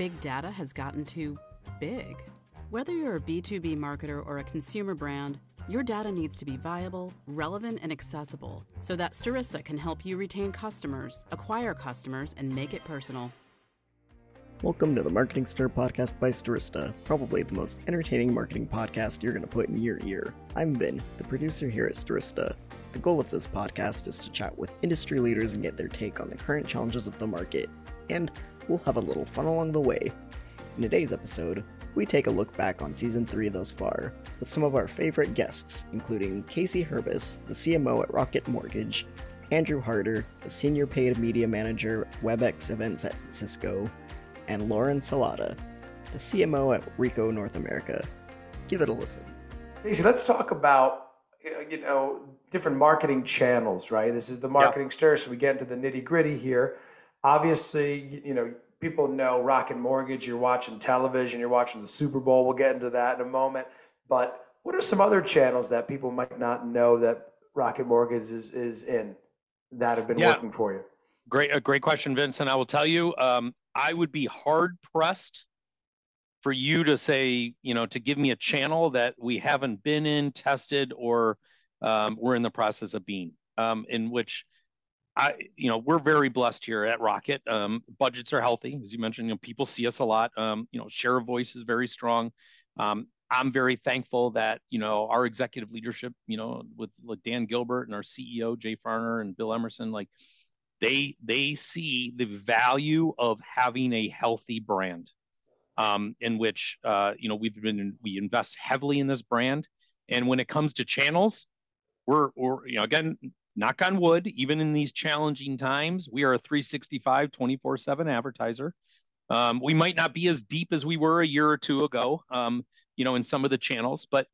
big data has gotten too big. Whether you're a B2B marketer or a consumer brand, your data needs to be viable, relevant, and accessible so that Stirista can help you retain customers, acquire customers, and make it personal. Welcome to the Marketing Stir podcast by Stirista, probably the most entertaining marketing podcast you're going to put in your ear. I'm Ben, the producer here at Stirista. The goal of this podcast is to chat with industry leaders and get their take on the current challenges of the market, and we'll have a little fun along the way. In today's episode, we take a look back on season 3 thus far with some of our favorite guests, including Casey Hurbis, the CMO at Rocket Mortgage, Andrew Harder, the Senior Paid Media Manager at WebEx Events at Cisco, and Lauren Sallata, the CMO at Ricoh North America. Give it a listen. Casey, let's talk about uh, you know different marketing channels, right? This is the marketing yep. stir, so we get into the nitty gritty here. Obviously, you know people know Rocket Mortgage. You're watching television. You're watching the Super Bowl. We'll get into that in a moment. But what are some other channels that people might not know that Rocket Mortgage is is in that have been yeah. working for you? Great, a great question, Vincent. I will tell you, um, I would be hard pressed for you to say, you know, to give me a channel that we haven't been in, tested, or um, we're in the process of being, um, in which I, you know, we're very blessed here at Rocket. Um, budgets are healthy, as you mentioned. You know, people see us a lot. Um, you know, share of voice is very strong. Um, I'm very thankful that you know our executive leadership, you know, with like Dan Gilbert and our CEO Jay Farner and Bill Emerson, like they they see the value of having a healthy brand, um, in which uh, you know we've been we invest heavily in this brand, and when it comes to channels, we're we're you know again knock on wood, even in these challenging times, we are a 365, 24 7 advertiser. Um, we might not be as deep as we were a year or two ago, um, you know, in some of the channels, but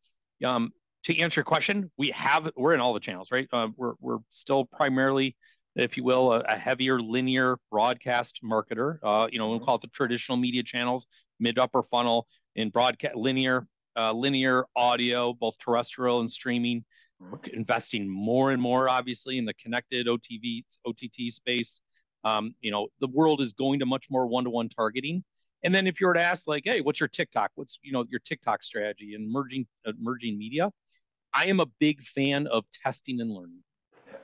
um, to answer your question, we have, we're in all the channels, right? Uh, we're, we're still primarily, if you will, a, a heavier linear broadcast marketer. Uh, you know, we'll call it the traditional media channels, mid upper funnel in broadcast, linear, uh, linear audio, both terrestrial and streaming. Investing more and more, obviously, in the connected OTV, OTT space. Um, you know, the world is going to much more one-to-one targeting. And then if you were to ask, like, hey, what's your TikTok? What's you know your TikTok strategy and merging uh, merging media? I am a big fan of testing and learning.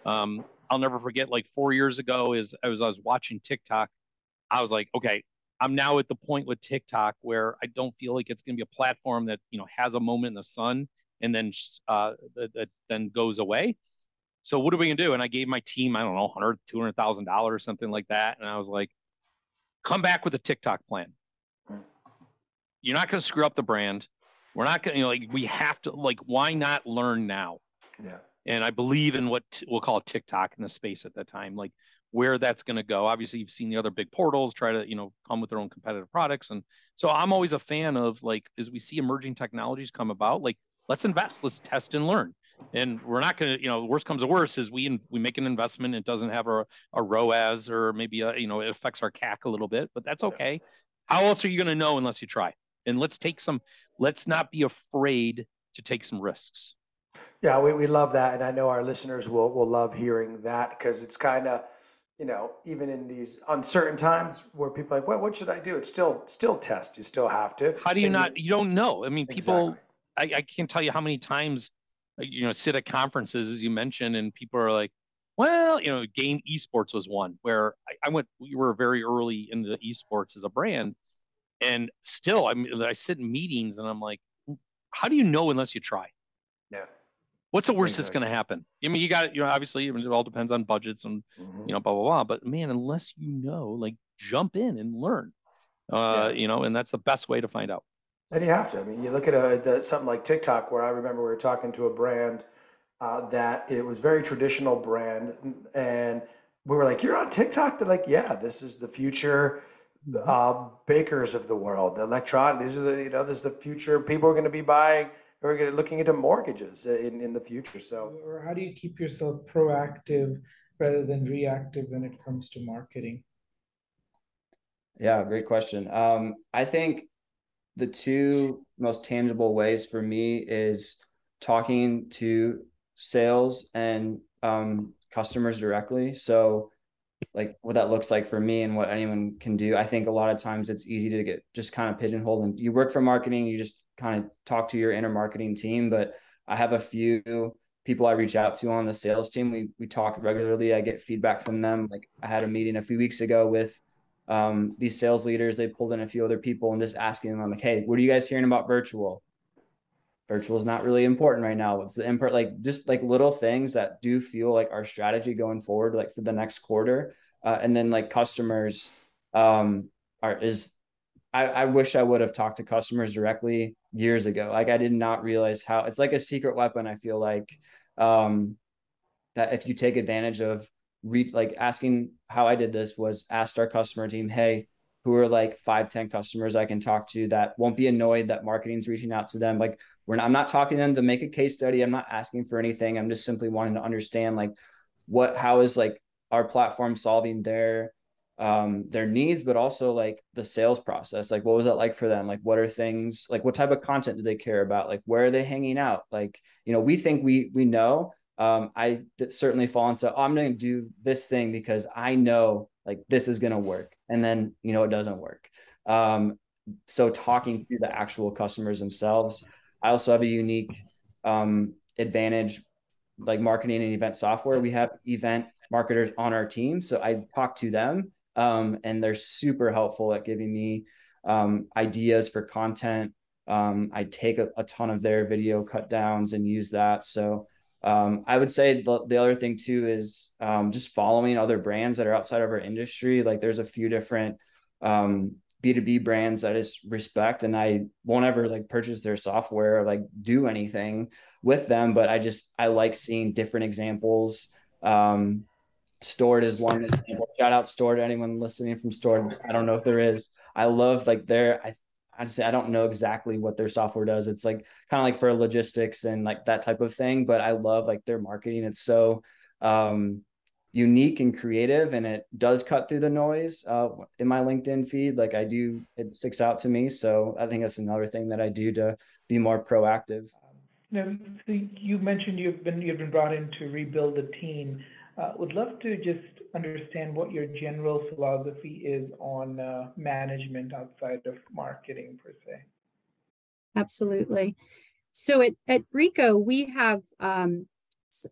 Um, I'll never forget, like four years ago, is I was I was watching TikTok. I was like, okay, I'm now at the point with TikTok where I don't feel like it's going to be a platform that you know has a moment in the sun and then uh, that, then goes away. So what are we gonna do? And I gave my team, I don't know, hundred, two hundred thousand dollars, or something like that. And I was like, come back with a TikTok plan. You're not gonna screw up the brand. We're not gonna, you know, like we have to, like, why not learn now? Yeah. And I believe in what we'll call TikTok in the space at that time, like where that's going to go. Obviously, you've seen the other big portals try to, you know, come with their own competitive products, and so I'm always a fan of like as we see emerging technologies come about, like let's invest, let's test and learn. And we're not going to, you know, worst comes to worst is we we make an investment, it doesn't have a, a ROAS or maybe a, you know, it affects our CAC a little bit, but that's okay. How else are you going to know unless you try? And let's take some, let's not be afraid to take some risks. Yeah, we, we love that. And I know our listeners will, will love hearing that because it's kind of, you know, even in these uncertain times where people are like, what, what should I do? It's still, still test. You still have to. How do you and not, you, you don't know. I mean, people, exactly I, I can't tell you how many times you know sit at conferences as you mentioned and people are like well you know game esports was one where I, I, went we were very early in the esports as a brand. And still i mean i sit in meetings and i'm like how do you know unless you try? Yeah. What's the worst exactly. that's going to happen? I mean you got you know obviously it all depends on budgets and mm-hmm. you know blah blah blah. But man unless you know like jump in and learn. Uh yeah. you know and that's the best way to find out and you have to. I mean, you look at a, something like TikTok, where I remember we were talking to a brand uh, that it was very traditional brand, and we were like, "You're on TikTok." They're like, "Yeah, this is the future." Uh, bakers of the world, the electron. These are the you know this is the future. People are going to be buying or going to looking into mortgages in in the future. So, or how do you keep yourself proactive rather than reactive when it comes to marketing? Yeah, great question. Um, I think the two most tangible ways for me is talking to sales and um, customers directly. So, like what that looks like for me and what anyone can do. I think a lot of times it's easy to get just kind of pigeonholed and you work for marketing, you just kind of talk to your inner marketing team. But I have a few people I reach out to on the sales team. We we talk regularly. I get feedback from them. Like I had a meeting a few weeks ago with um, these sales leaders. They pulled in a few other people and just asking them like, "Hey, what are you guys hearing about virtual? Virtual is not really important right now. What's the import? Like just like little things that do feel like our strategy going forward, like for the next quarter, uh, and then like customers um, are is I, I wish I would have talked to customers directly years ago. Like I did not realize how it's like a secret weapon. I feel like um, that if you take advantage of re- like asking how I did this was asked our customer team, hey, who are like five, 10 customers I can talk to that won't be annoyed that marketing's reaching out to them. Like we're not, I'm not talking to them to make a case study. I'm not asking for anything. I'm just simply wanting to understand like what, how is like our platform solving their um their needs but also like the sales process like what was that like for them like what are things like what type of content do they care about like where are they hanging out like you know we think we we know um i certainly fall into oh, i'm going to do this thing because i know like this is going to work and then you know it doesn't work um so talking to the actual customers themselves i also have a unique um advantage like marketing and event software we have event marketers on our team so i talk to them um, and they're super helpful at giving me um, ideas for content. Um, I take a, a, ton of their video cut downs and use that. So um, I would say the, the other thing too is um, just following other brands that are outside of our industry. Like there's a few different um, B2B brands that I just respect and I won't ever like purchase their software or like do anything with them. But I just, I like seeing different examples. Um, Stord is one example. Shout out Stord to anyone listening from Stord. I don't know if there is. I love like their I I just I don't know exactly what their software does. It's like kind of like for logistics and like that type of thing. But I love like their marketing. It's so um unique and creative and it does cut through the noise uh, in my linkedin feed like i do it sticks out to me so i think that's another thing that i do to be more proactive now, you mentioned you've been you've been brought in to rebuild the team uh, would love to just understand what your general philosophy is on uh, management outside of marketing per se. Absolutely. So at, at Ricoh, we have um,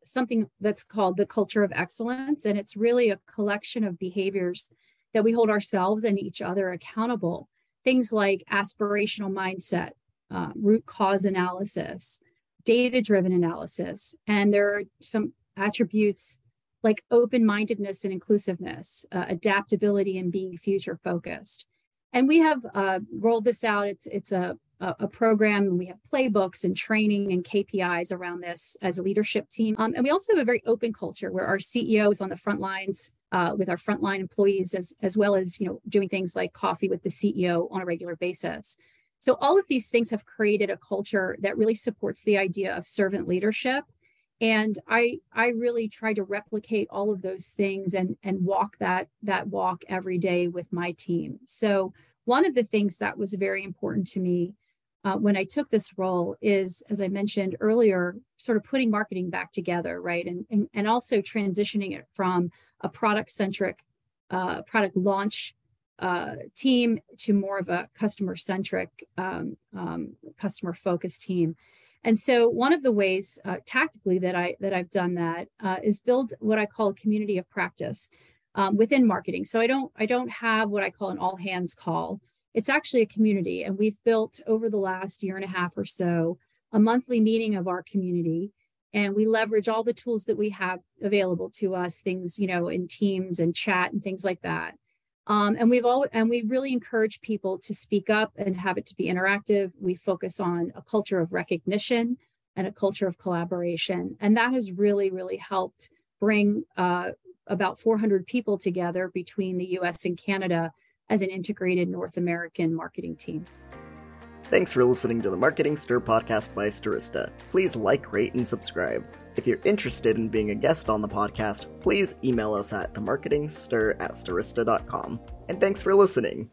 something that's called the culture of excellence, and it's really a collection of behaviors that we hold ourselves and each other accountable. Things like aspirational mindset, uh, root cause analysis, data driven analysis, and there are some attributes like open mindedness and inclusiveness, uh, adaptability, and being future focused. And we have uh, rolled this out. It's it's a a program we have playbooks and training and KPIs around this as a leadership team. Um, and we also have a very open culture where our CEO is on the front lines uh, with our frontline employees as, as well as, you know, doing things like coffee with the CEO on a regular basis. So all of these things have created a culture that really supports the idea of servant leadership and i i really try to replicate all of those things and and walk that that walk every day with my team. So one of the things that was very important to me uh, when i took this role is as i mentioned earlier sort of putting marketing back together right? And and, and also transitioning it from a product centric uh, product launch uh, team to more of a customer centric um, um, customer focused team and so one of the ways uh, tactically that I that I've done that uh, is build what I call a community of practice um, within marketing. So I don't I don't have what I call an all hands call. It's actually a community, and we've built over the last year and a half or so a monthly meeting of our community, and we leverage all the tools that we have available to us, things you know in Teams and chat and things like that. Um, and we've all and we really encourage people to speak up and have it to be interactive. We focus on a culture of recognition and a culture of collaboration, and that has really, really helped bring uh, about 400 people together between the U.S. and Canada as an integrated North American marketing team. Thanks for listening to the Marketing Stir podcast by Stirista. Please like, rate, and subscribe. If you're interested in being a guest on the podcast, please email us at themarketingstir at stirista.com. And thanks for listening.